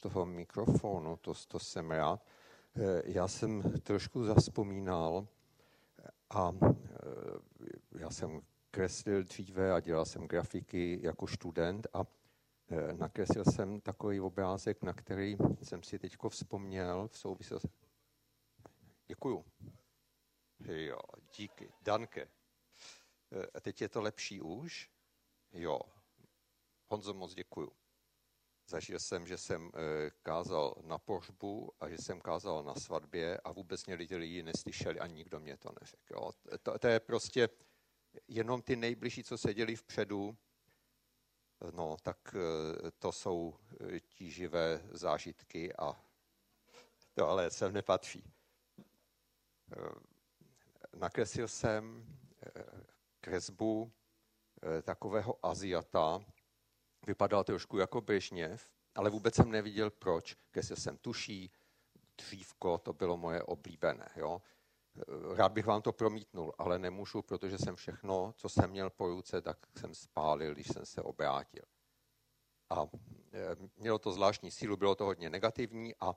toho mikrofonu, to, to jsem rád. Eh, já jsem trošku zaspomínal a eh, já jsem kreslil dříve a dělal jsem grafiky jako student a eh, nakreslil jsem takový obrázek, na který jsem si teď vzpomněl v souvislosti. Děkuju. Jo, díky. Danke. A teď je to lepší už? Jo. Honzo, moc děkuju. Zažil jsem, že jsem eh, kázal na pohřbu a že jsem kázal na svatbě a vůbec mě lidi neslyšeli a nikdo mě to neřekl. To, to je prostě jenom ty nejbližší, co seděli vpředu, no tak eh, to jsou eh, tíživé zážitky a to ale sem nepatří. Nakreslil jsem kresbu takového Aziata, Vypadal trošku jako Brežněv, ale vůbec jsem neviděl proč. Kreslil jsem tuší, dřívko, to bylo moje oblíbené. Jo. Rád bych vám to promítnul, ale nemůžu, protože jsem všechno, co jsem měl po ruce, tak jsem spálil, když jsem se obrátil. A e, mělo to zvláštní sílu, bylo to hodně negativní a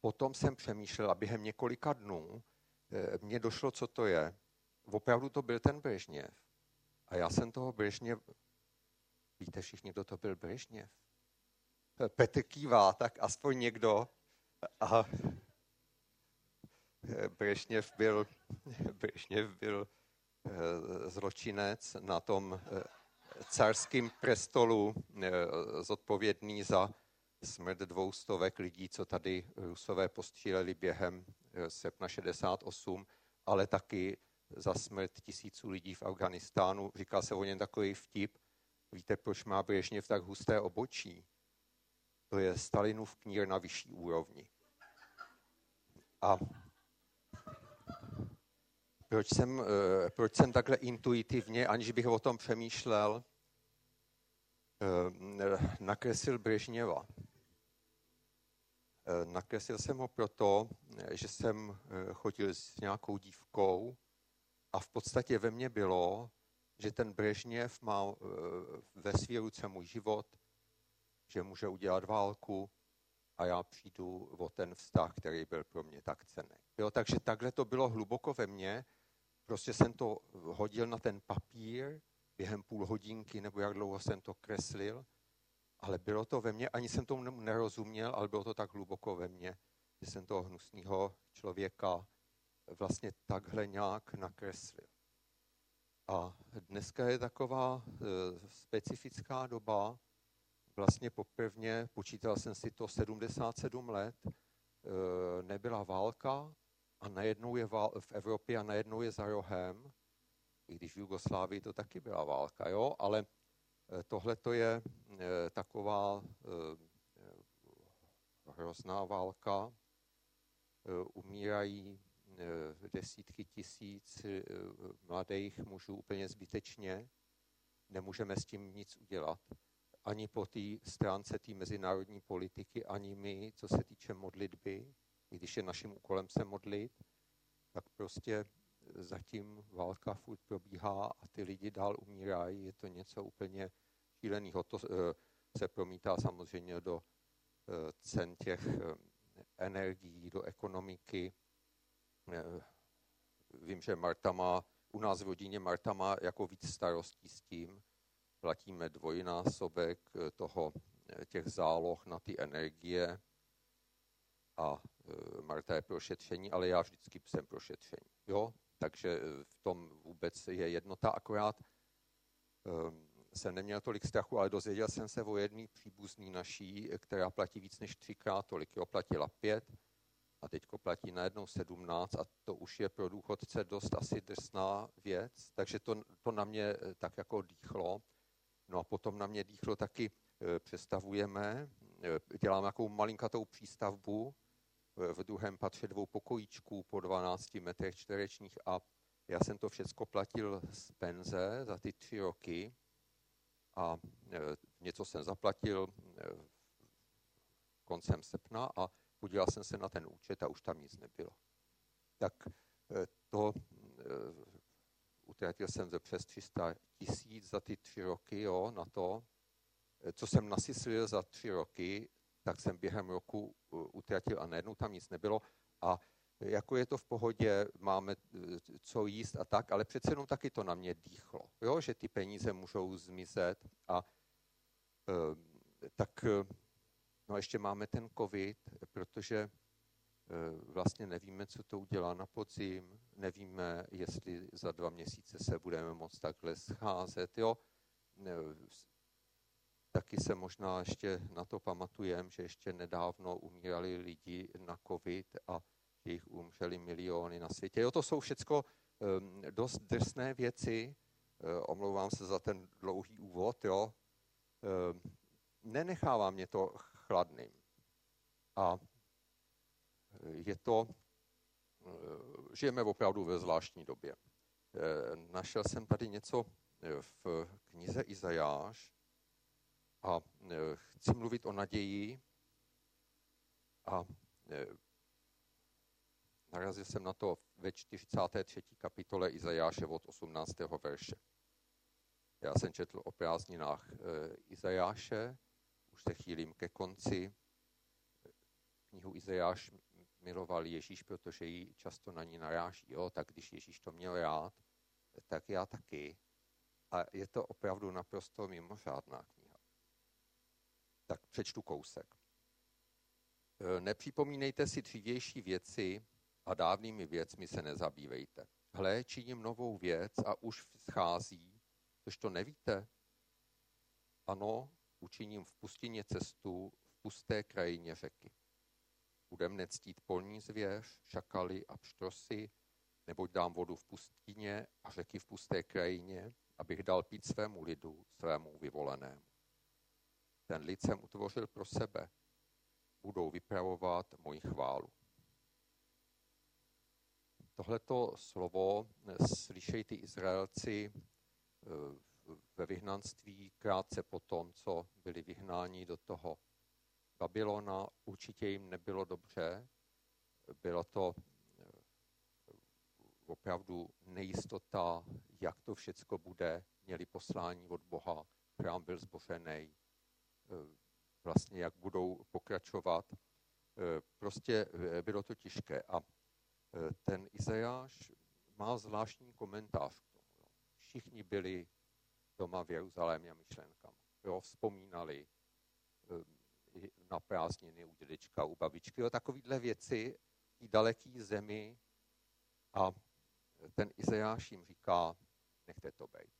potom jsem přemýšlel a během několika dnů e, mně došlo, co to je. Opravdu to byl ten Brežněv. A já jsem toho Brežněv, Víte všichni, kdo to byl Brežněv? Petr kývá, tak aspoň někdo. A Brežněv byl, Brežněv byl eh, zločinec na tom eh, carském prestolu eh, zodpovědný za smrt dvoustovek lidí, co tady Rusové postříleli během srpna 68, ale taky za smrt tisíců lidí v Afganistánu. Říkal se o něm takový vtip, Víte, proč má Brežněv tak husté obočí? To je Stalinův knír na vyšší úrovni. A proč jsem, eh, proč jsem takhle intuitivně, aniž bych o tom přemýšlel, eh, nakreslil Brežněva? Eh, nakreslil jsem ho proto, že jsem chodil s nějakou dívkou a v podstatě ve mně bylo, že ten Brežněv má eh, ve své ruce můj život, že může udělat válku a já přijdu o ten vztah, který byl pro mě tak cený. Jo, takže takhle to bylo hluboko ve mně. Prostě jsem to hodil na ten papír během půl hodinky, nebo jak dlouho jsem to kreslil, ale bylo to ve mně, ani jsem tomu nerozuměl, ale bylo to tak hluboko ve mně, že jsem toho hnusného člověka vlastně takhle nějak nakreslil. A dneska je taková e, specifická doba, vlastně poprvně, počítal jsem si to 77 let, e, nebyla válka a najednou je v Evropě a najednou je za rohem, i když v Jugoslávii to taky byla válka, jo, ale e, tohle to je taková hrozná válka, umírají desítky tisíc eh, mladých mužů úplně zbytečně. Nemůžeme s tím nic udělat. Ani po té stránce té mezinárodní politiky, ani my, co se týče modlitby, i když je naším úkolem se modlit, tak prostě zatím válka furt probíhá a ty lidi dál umírají. Je to něco úplně šíleného. To eh, se promítá samozřejmě do cen těch energií, do ekonomiky. Eh, vím, že Marta má, u nás v rodině Marta má jako víc starostí s tím, platíme dvojnásobek eh, toho, eh, těch záloh na ty energie a Marta je pro šetření, ale já vždycky jsem pro šetření. Jo? Takže v tom vůbec je jednota, akorát um, jsem neměl tolik strachu, ale dozvěděl jsem se o jedné příbuzný naší, která platí víc než třikrát tolik. Jo, platila pět, a teď platí najednou 17 a to už je pro důchodce dost asi drsná věc, takže to, to na mě eh, tak jako dýchlo. No a potom na mě dýchlo taky, eh, přestavujeme, eh, děláme nějakou malinkatou přístavbu v druhém patře dvou pokojíčků po 12 metrech čtverečních a já jsem to všechno platil z penze za ty tři roky a něco jsem zaplatil koncem srpna a podíval jsem se na ten účet a už tam nic nebylo. Tak eh, to eh, utratil jsem ze přes 300 tisíc za ty tři roky jo, na to. Eh, co jsem nasyslil za tři roky, tak jsem během roku utratil a najednou tam nic nebylo. A jako je to v pohodě, máme co jíst a tak, ale přece jenom taky to na mě dýchlo, jo? že ty peníze můžou zmizet a tak no ještě máme ten covid, protože vlastně nevíme, co to udělá na podzim, nevíme, jestli za dva měsíce se budeme moct takhle scházet. Jo? Taky se možná ještě na to pamatujem, že ještě nedávno umírali lidi na covid a jich umřeli miliony na světě. Jo, to jsou všechno um, dost drsné věci. Uh, omlouvám se za ten dlouhý úvod. Jo. Uh, nenechává mě to chladným. A je to, uh, žijeme opravdu ve zvláštní době. Uh, našel jsem tady něco v knize Izajáš a chci mluvit o naději a Narazil jsem na to ve 43. kapitole Izajáše od 18. verše. Já jsem četl o prázdninách Izajáše, už se chýlím ke konci. Knihu Izajáš miloval Ježíš, protože ji často na ní naráží. Jo? Tak když Ježíš to měl rád, tak já taky. A je to opravdu naprosto mimořádná kniha. Tak přečtu kousek. E, nepřipomínejte si dřívější věci, a dávnými věcmi se nezabývejte. Hle, činím novou věc a už schází, což to nevíte? Ano, učiním v pustině cestu, v pusté krajině řeky. Budem nectít polní zvěř, šakaly a pštrosy, neboť dám vodu v pustině a řeky v pusté krajině, abych dal pít svému lidu, svému vyvolenému. Ten lid jsem utvořil pro sebe. Budou vypravovat moji chválu. Tohleto slovo slyšejí ty Izraelci eh, ve vyhnanství krátce po tom, co byli vyhnáni do toho Babylona. Určitě jim nebylo dobře. Byla to eh, opravdu nejistota, jak to všecko bude. Měli poslání od Boha, chrám byl zbořený, eh, vlastně jak budou pokračovat. Prostě bylo to těžké. A ten Izajáš má zvláštní komentář. Všichni byli doma v Jeruzalémě myšlenkama. Jo, vzpomínali eh, na prázdniny u dědečka, u babičky, jo, takovýhle věci v daleký zemi a ten Izajáš jim říká, nechte to být.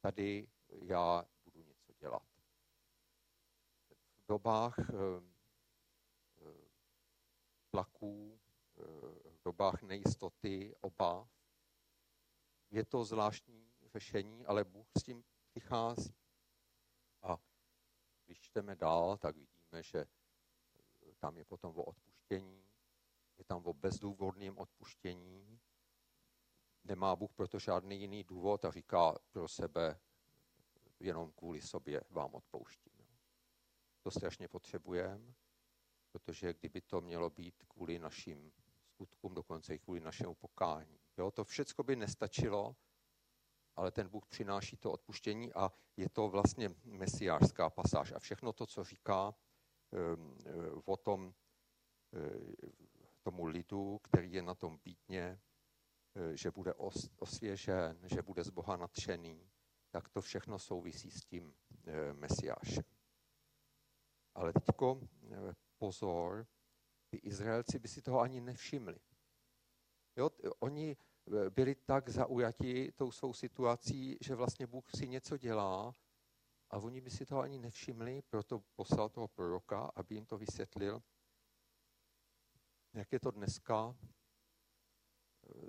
Tady já budu něco dělat. V dobách eh, eh, tlaků, v dobách nejistoty, obav. Je to zvláštní řešení, ale Bůh s tím přichází. A když čteme dál, tak vidíme, že tam je potom o odpuštění, je tam o bezdůvodném odpuštění. Nemá Bůh proto žádný jiný důvod a říká pro sebe, jenom kvůli sobě vám odpouštím. To strašně potřebujeme, protože kdyby to mělo být kvůli našim skutkům, dokonce i kvůli našemu pokání. Jo, to všechno by nestačilo, ale ten Bůh přináší to odpuštění a je to vlastně mesiářská pasáž. A všechno to, co říká um, o tom um, tomu lidu, který je na tom bítně, um, že bude os, osvěžen, že bude z Boha natřený, tak to všechno souvisí s tím mesiášem. Ale teďko pozor, ty Izraelci by si toho ani nevšimli. Jo, oni byli tak zaujati tou svou situací, že vlastně Bůh si něco dělá a oni by si toho ani nevšimli, proto poslal toho proroka, aby jim to vysvětlil. Jak je to dneska?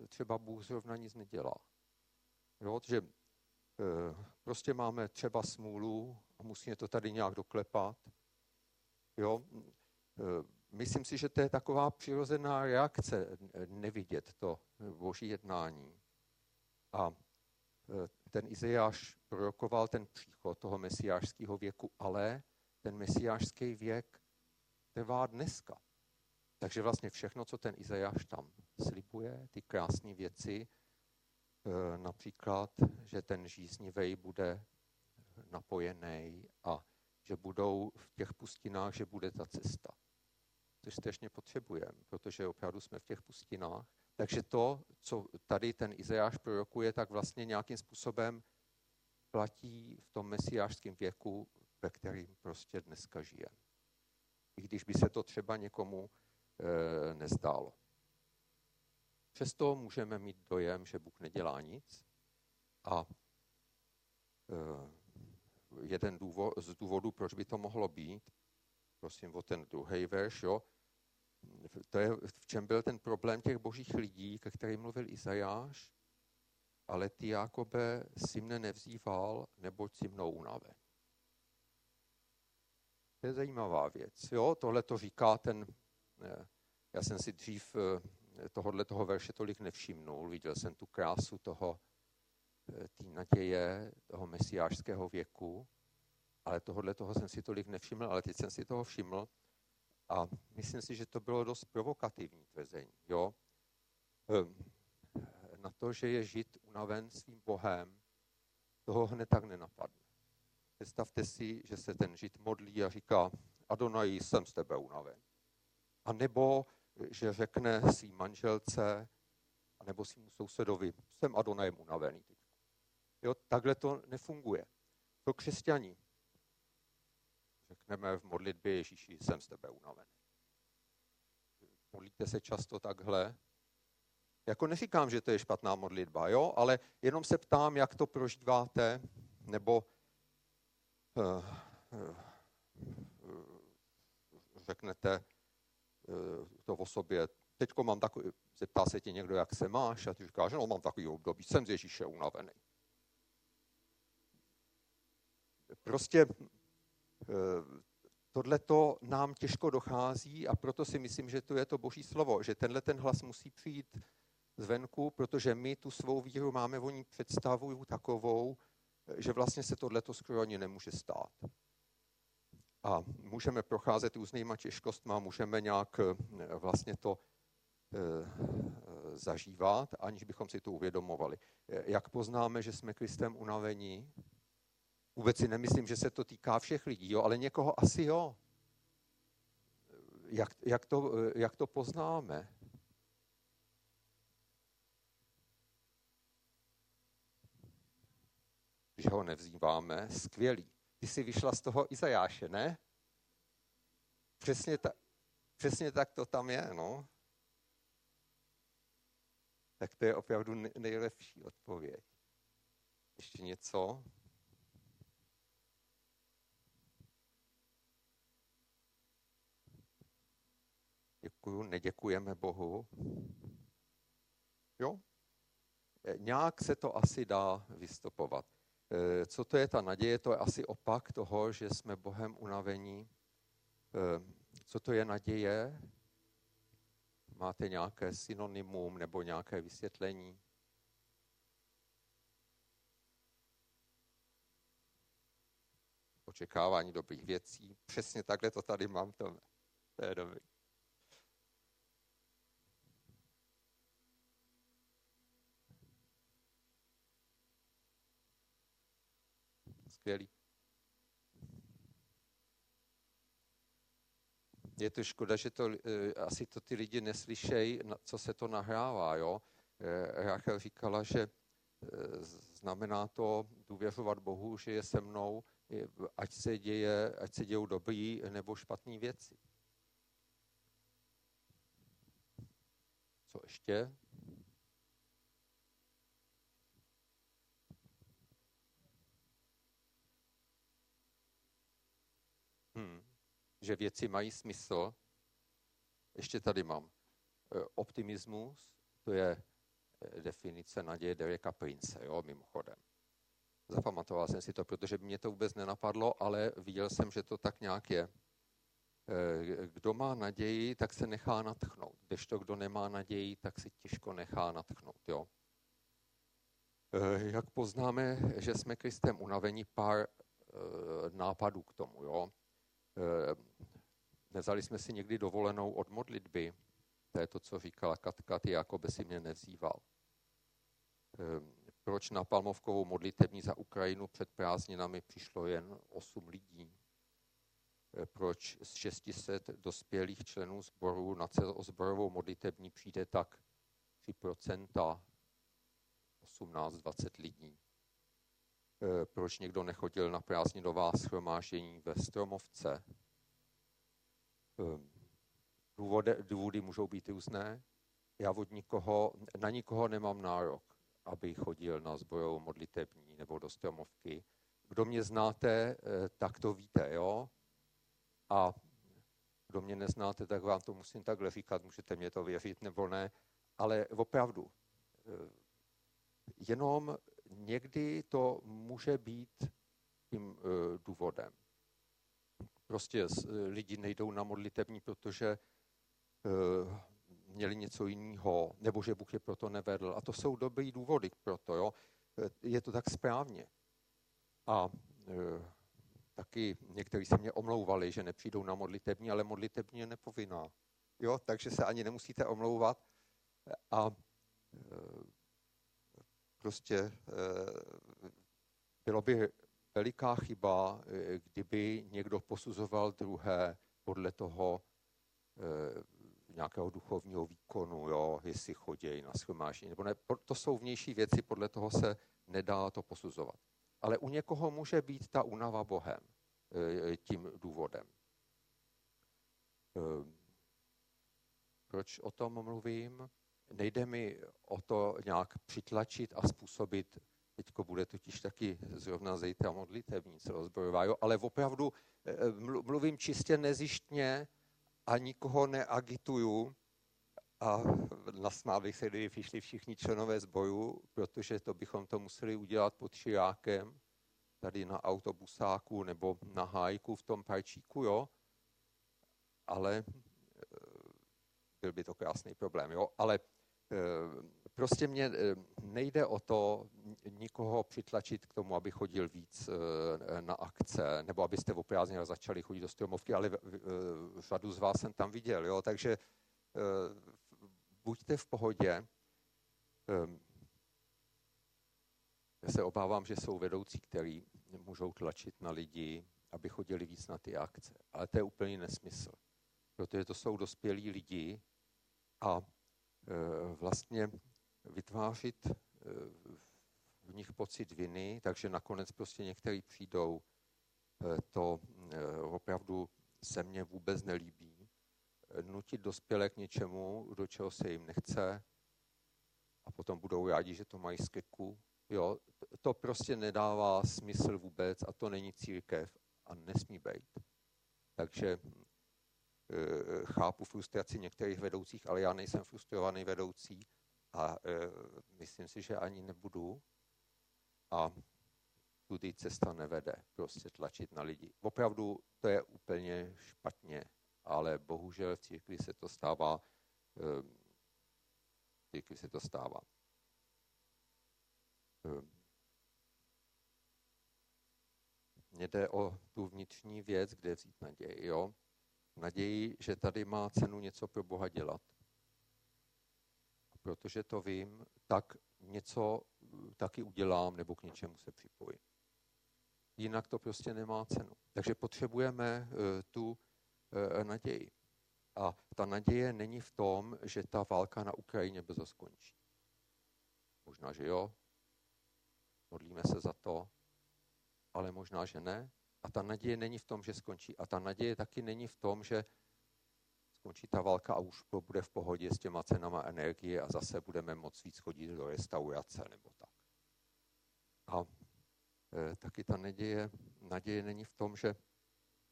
E, třeba Bůh zrovna nic nedělá. Jo, že e, prostě máme třeba smůlu a musíme to tady nějak doklepat. Jo, myslím si, že to je taková přirozená reakce nevidět to boží jednání. A e, ten Izajáš prorokoval ten příchod toho mesiářského věku, ale ten mesiářský věk trvá dneska. Takže vlastně všechno, co ten Izajáš tam slibuje, ty krásné věci, e, například, že ten žíznivej bude napojený a že budou v těch pustinách, že bude ta cesta. Což strašně potřebujeme, protože opravdu jsme v těch pustinách. Takže to, co tady ten Izajáš prorokuje, tak vlastně nějakým způsobem platí v tom mesiářském věku, ve kterým prostě dneska žijeme. I když by se to třeba někomu e, nezdálo. Přesto můžeme mít dojem, že Bůh nedělá nic a e, jeden důvod, z důvodů, proč by to mohlo být, prosím o ten druhý verš, jo, to je, v čem byl ten problém těch božích lidí, ke kterým mluvil Izajáš, ale ty Jakobe si mne nevzýval, neboť si mnou unaven. To je zajímavá věc. Jo? Tohle to říká ten, já jsem si dřív eh, tohohle toho verše tolik nevšimnul, viděl jsem tu krásu toho, eh, té naděje, toho mesiářského věku, ale tohohle toho jsem si tolik nevšiml, ale teď jsem si toho všiml a myslím si, že to bylo dost provokativní tvrzení. Jo? Ehm, na to, že je žít unaven svým Bohem, toho hned tak nenapadne. Představte si, že se ten žid modlí a říká, Adonai, jsem z tebe unaven. A nebo, že řekne svým manželce, nebo svým sousedovi, jsem Adonajem unavený. Jo, takhle to nefunguje. To křesťaní. Řekneme v modlitbě Ježíši, jsem z tebe unavený. Modlíte se často takhle? Jako neříkám, že to je špatná modlitba, jo, ale jenom se ptám, jak to prožíváte, nebo uh, uh, řeknete uh, to o sobě. Teďko mám takový, zeptá se tě někdo, jak se máš, a ty říkáš, no mám takový období, jsem z Ježíše unavený. Prostě tohle to nám těžko dochází a proto si myslím, že to je to boží slovo, že tenhle ten hlas musí přijít zvenku, protože my tu svou víru máme o ní představu takovou, že vlastně se tohleto skoro ani nemůže stát. A můžeme procházet různýma těžkostma, můžeme nějak eh, vlastně to eh, zažívat, aniž bychom si to uvědomovali. Eh, jak poznáme, že jsme Kristem unavení? Vůbec si nemyslím, že se to týká všech lidí, jo, ale někoho asi jo. Jak, jak, to, jak to poznáme? že ho nevzýváme, skvělý. Ty jsi vyšla z toho Izajáše, ne? Přesně, ta, přesně tak to tam je, no. Tak to je opravdu nejlepší odpověď. Ještě něco? Děkuju, neděkujeme Bohu. Jo? E, nějak se to asi dá vystopovat. Eh, co to je ta naděje? To je asi opak toho, že jsme Bohem unavení. Eh, co to je naděje? Máte nějaké synonymum nebo nějaké vysvětlení? Očekávání dobrých věcí. Přesně takhle to tady mám. To je dobrý. Skvělý. Je to škoda, že to, eh, asi to ty lidi neslyšejí, co se to nahrává. Jo? Eh, Rachel říkala, že eh, znamená to důvěřovat Bohu, že je se mnou, ať se, děje, ať se dějou dobrý nebo špatné věci. Co ještě? Že věci mají smysl. Ještě tady mám e, optimismus, to je e, definice naděje Dereka Prince, jo, mimochodem. Zapamatoval jsem si to, protože mě to vůbec nenapadlo, ale viděl jsem, že to tak nějak je. E, kdo má naději, tak se nechá natchnout. Kdežto kdo nemá naději, tak se těžko nechá natchnout. Jo? Jak poznáme, že jsme Kristem unavení, pár nápadů k tomu. Jo? Eh, nevzali jsme si někdy dovolenou od modlitby. To je to, co říkala Katka, ty by si mě nevzýval. Eh, proč na Palmovkovou modlitební za Ukrajinu před prázdninami přišlo jen 8 lidí? proč z 600 dospělých členů sboru na celozborovou modlitební přijde tak 3%, 18-20 lidí. Eh, proč někdo nechodil na prázdninová schromáždění ve Stromovce. Ehm, důvody, důvody můžou být různé. Já od nikoho, na nikoho nemám nárok, aby chodil na zborovou modlitební nebo do Stromovky. Kdo mě znáte, eh, tak to víte, jo? A kdo mě neznáte, tak vám to musím takhle říkat, můžete mě to věřit nebo ne, ale opravdu, eh, jenom někdy to může být tím eh, důvodem. Prostě lidi nejdou na modlitební, protože měli něco jiného, nebo že Bůh je proto nevedl. A to jsou dobrý důvody pro to. Jo? Je to tak správně. A taky někteří se mě omlouvali, že nepřijdou na modlitební, ale modlitební je nepovinná. Jo, takže se ani nemusíte omlouvat. A prostě e, bylo by veliká chyba, e, kdyby někdo posuzoval druhé podle toho nějakého duchovního výkonu, jo, jestli chodějí na schromáždění, nebo ne. To jsou vnější věci, podle toho se nedá to posuzovat. Ale u někoho může být ta únava Bohem tím důvodem. Proč o tom mluvím? Nejde mi o to nějak přitlačit a způsobit, teďko bude totiž taky zrovna zítra modlitevní celozborová, jo? ale opravdu e, mluvím čistě nezištně a nikoho neagituju, a nasmál bych se, kdyby přišli všichni členové sboru, protože to bychom to museli udělat pod širákem, tady na autobusáku nebo na hájku v tom parčíku, jo. Ale eh, byl by to krásný problém, jo. Ale eh, prostě mě eh, nejde o to nikoho přitlačit k tomu, aby chodil víc na akce, nebo abyste v prázdninách začali chodit do stromovky, ale řadu z vás jsem tam viděl, jo. Takže buďte v pohodě. Já se obávám, že jsou vedoucí, kteří můžou tlačit na lidi, aby chodili víc na ty akce. Ale to je úplný nesmysl. Protože to jsou dospělí lidi a vlastně vytvářit e, v nich pocit viny, takže nakonec prostě někteří přijdou, e, to opravdu se mně vůbec nelíbí nutit dospělé k něčemu, do čeho se jim nechce a potom budou rádi, že to mají z keku. Jo, to prostě nedává smysl vůbec a to není církev a nesmí být. Takže chápu frustraci některých vedoucích, ale já nejsem frustrovaný vedoucí a e, myslím si, že ani nebudu. A tudy cesta nevede, prostě tlačit na lidi. Opravdu to je úplně špatně ale bohužel v církvi se to stává. Ehm, v církvi se to stává. Ehm, mně jde o tu vnitřní věc, kde vzít naději. Jo? Naději, že tady má cenu něco pro Boha dělat. A protože to vím, tak něco taky udělám nebo k něčemu se připojím. Jinak to prostě nemá cenu. Takže potřebujeme uh, tu E, naději. A ta naděje není v tom, že ta válka na Ukrajině brzo skončí. Možná, že jo, modlíme se za to, ale možná, že ne. A ta naděje není v tom, že skončí. A ta naděje taky není v tom, že skončí ta válka a už to bude v pohodě s těma cenama energie a zase budeme moc víc chodit do restaurace nebo tak. A e, taky ta naděje, naděje není v tom, že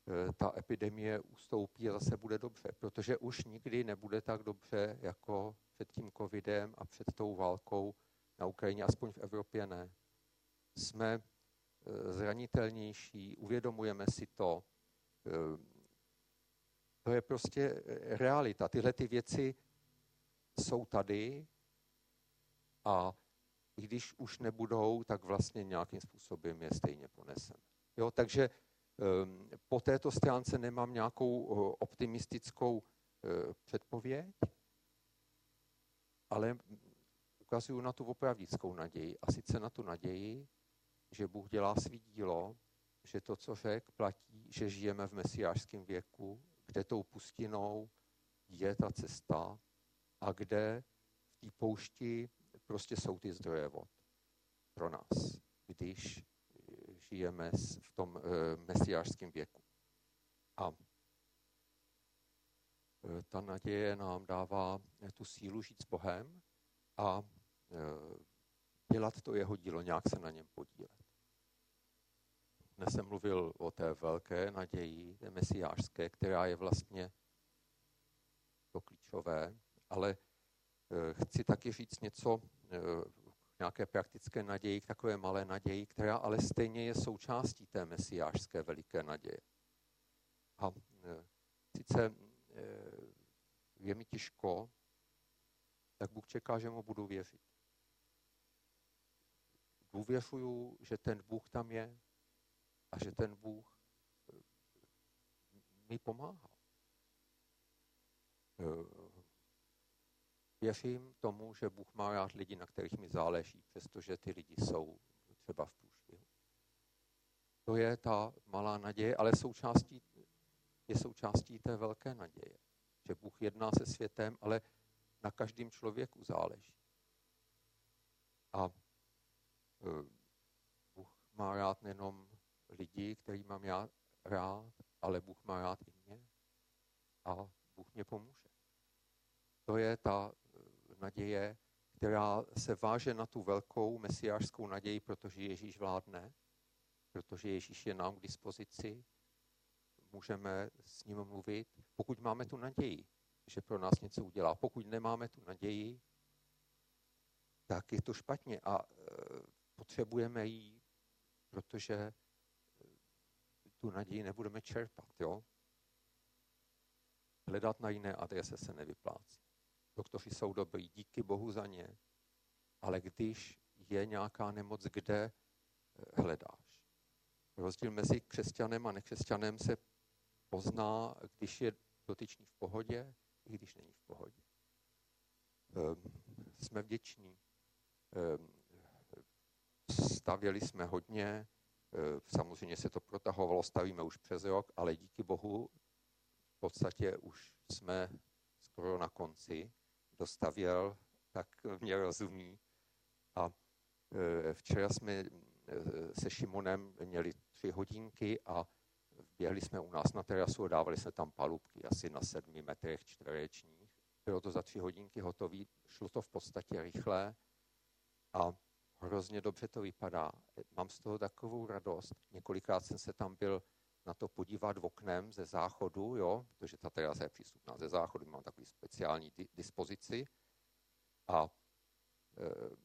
Eh, ta epidemie ustoupí a zase bude dobře, protože už nikdy nebude tak dobře jako před tím covidem a před tou válkou na Ukrajině, aspoň v Evropě ne. Jsme zranitelnější, uvědomujeme si to. Eh, to je prostě realita. Tyhle ty věci jsou tady a když už nebudou, tak vlastně nějakým způsobem je stejně poneseme. Jo, takže Ehm, po této stránce nemám nějakou eh, optimistickou eh, předpověď, ale ukazuju na tu opravdickou naději. A sice na tu naději, že Bůh dělá svý dílo že to, co řekl, platí, že žijeme v mesiářském věku, kde tou pustinou je ta cesta a kde v té poušti prostě jsou ty zdroje vod pro nás, když žijeme v tom eh, mesiářském věku. A eh, ta naděje nám dává tu sílu žít s Bohem a eh, dělat to jeho dílo, nějak se na něm podílet. Dnes jsem mluvil o té velké naději, té mesiářské, která je vlastně to klíčové, ale chci taky říct něco nějaké praktické naději, k takové malé naději, která ale stejně je součástí té mesiářské veliké naděje. A e, sice e, je mi těžko, tak Bůh čeká, že mu budu věřit. Důvěřuju, že ten Bůh tam je a že ten Bůh e, mi pomáhá Věřím tomu, že Bůh má rád lidi, na kterých mi záleží, přestože ty lidi jsou třeba v průšvihu. To je ta malá naděje, ale součástí, je součástí té velké naděje. Že Bůh jedná se světem, ale na každém člověku záleží. A e, Bůh má rád nejenom lidi, který mám já rád, ale Bůh má rád i mě a Bůh mě pomůže. To je ta naděje, která se váže na tu velkou mesiářskou naději, protože Ježíš vládne, protože Ježíš je nám k dispozici, můžeme s ním mluvit, pokud máme tu naději, že pro nás něco udělá. Pokud nemáme tu naději, tak je to špatně a e, potřebujeme jí, protože tu naději nebudeme čerpat. Jo? Hledat na jiné adrese se nevyplácí doktoři jsou dobrý, díky Bohu za ně, ale když je nějaká nemoc, kde eh, hledáš? Rozdíl mezi křesťanem a nekřesťanem se pozná, když je dotyčný v pohodě, i když není v pohodě. Ehm, jsme vděční. Ehm, stavěli jsme hodně, samozřejmě se to protahovalo, stavíme už přes rok, ale díky Bohu v podstatě už jsme skoro na konci dostavěl, tak mě rozumí. A e, včera jsme e, se Šimonem měli tři hodinky a běhli jsme u nás na terasu a dávali jsme tam palubky asi na sedmi metrech čtverečních. Bylo to za tři hodinky hotový, šlo to v podstatě rychle a hrozně dobře to vypadá. Mám z toho takovou radost. Několikrát jsem se tam byl na to podívat v oknem ze záchodu, jo, protože ta terasa je přístupná ze záchodu, mám takový speciální di- dispozici a e,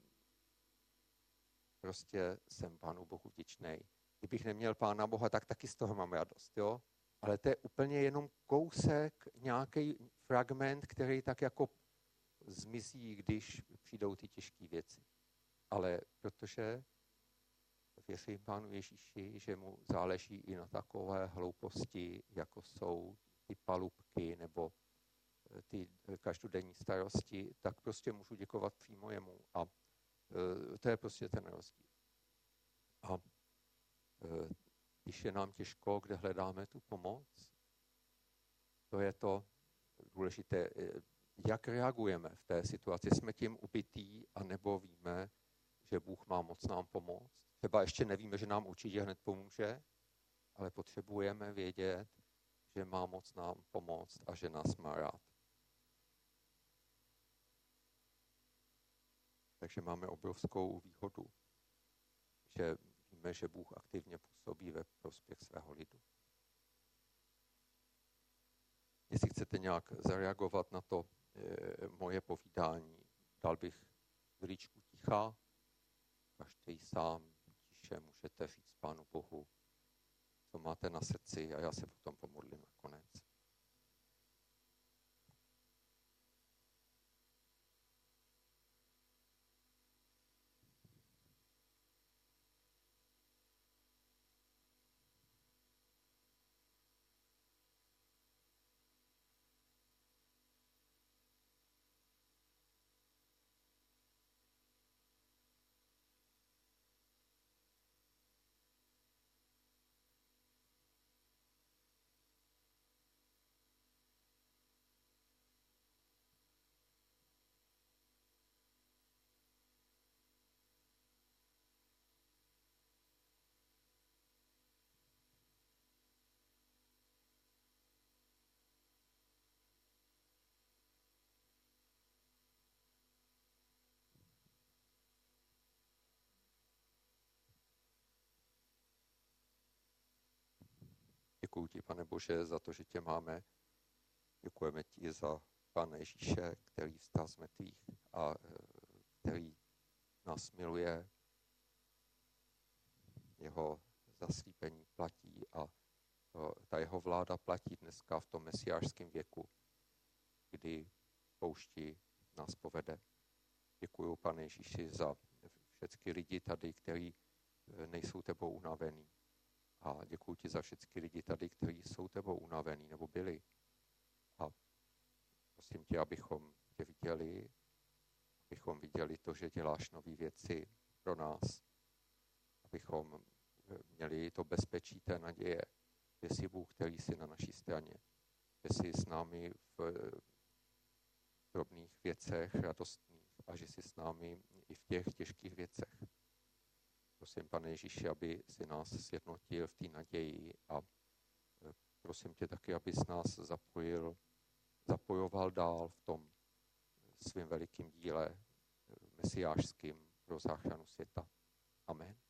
prostě jsem Pánu Bohu vděčný. Kdybych neměl Pána Boha, tak taky z toho mám radost, jo. Ale to je úplně jenom kousek, nějaký fragment, který tak jako zmizí, když přijdou ty těžké věci. Ale protože věřím Pánu Ježíši, že mu záleží i na takové hlouposti, jako jsou ty palubky nebo eh, ty každodenní starosti, tak prostě můžu děkovat přímo jemu. A eh, to je prostě ten rozdíl. A eh, když je nám těžko, kde hledáme tu pomoc, to je to důležité, jak reagujeme v té situaci. Jsme tím ubytý, anebo víme, že Bůh má moc nám pomoct. Třeba ještě nevíme, že nám určitě hned pomůže, ale potřebujeme vědět, že má moc nám pomoct a že nás má rád. Takže máme obrovskou výhodu, že víme, že Bůh aktivně působí ve prospěch svého lidu. Jestli chcete nějak zareagovat na to e, moje povídání, dal bych chviličku ticha, každý sám tiše můžete říct Pánu Bohu, co máte na srdci a já se potom pomodlím nakonec. Děkuji ti, pane Bože, za to, že tě máme. Děkujeme ti za Pana Ježíše, který vstal z mrtvých a eh, který nás miluje. Jeho zaslíbení platí a ta jeho vláda platí dneska v tom mesiářském věku, kdy poušti nás povede. Děkuji, pane Ježíši, za všechny lidi tady, kteří eh, nejsou tebou unavený. A děkuji ti za všechny lidi tady, kteří jsou tebou unavený nebo byli. A prosím tě, abychom tě viděli, abychom viděli to, že děláš nové věci pro nás, abychom eh, měli to bezpečí té naděje, že jsi Bůh, který jsi na naší straně, že jsi s námi v eh, drobných věcech radostných a že jsi s námi i v těch těžkých věcech. Prosím, pane Ježíši, aby si nás sjednotil v té naději a eh, prosím tě taky, aby s nás zapojil, zapojoval dál v tom svým velikým díle eh, mesiářským pro záchranu světa. Amen.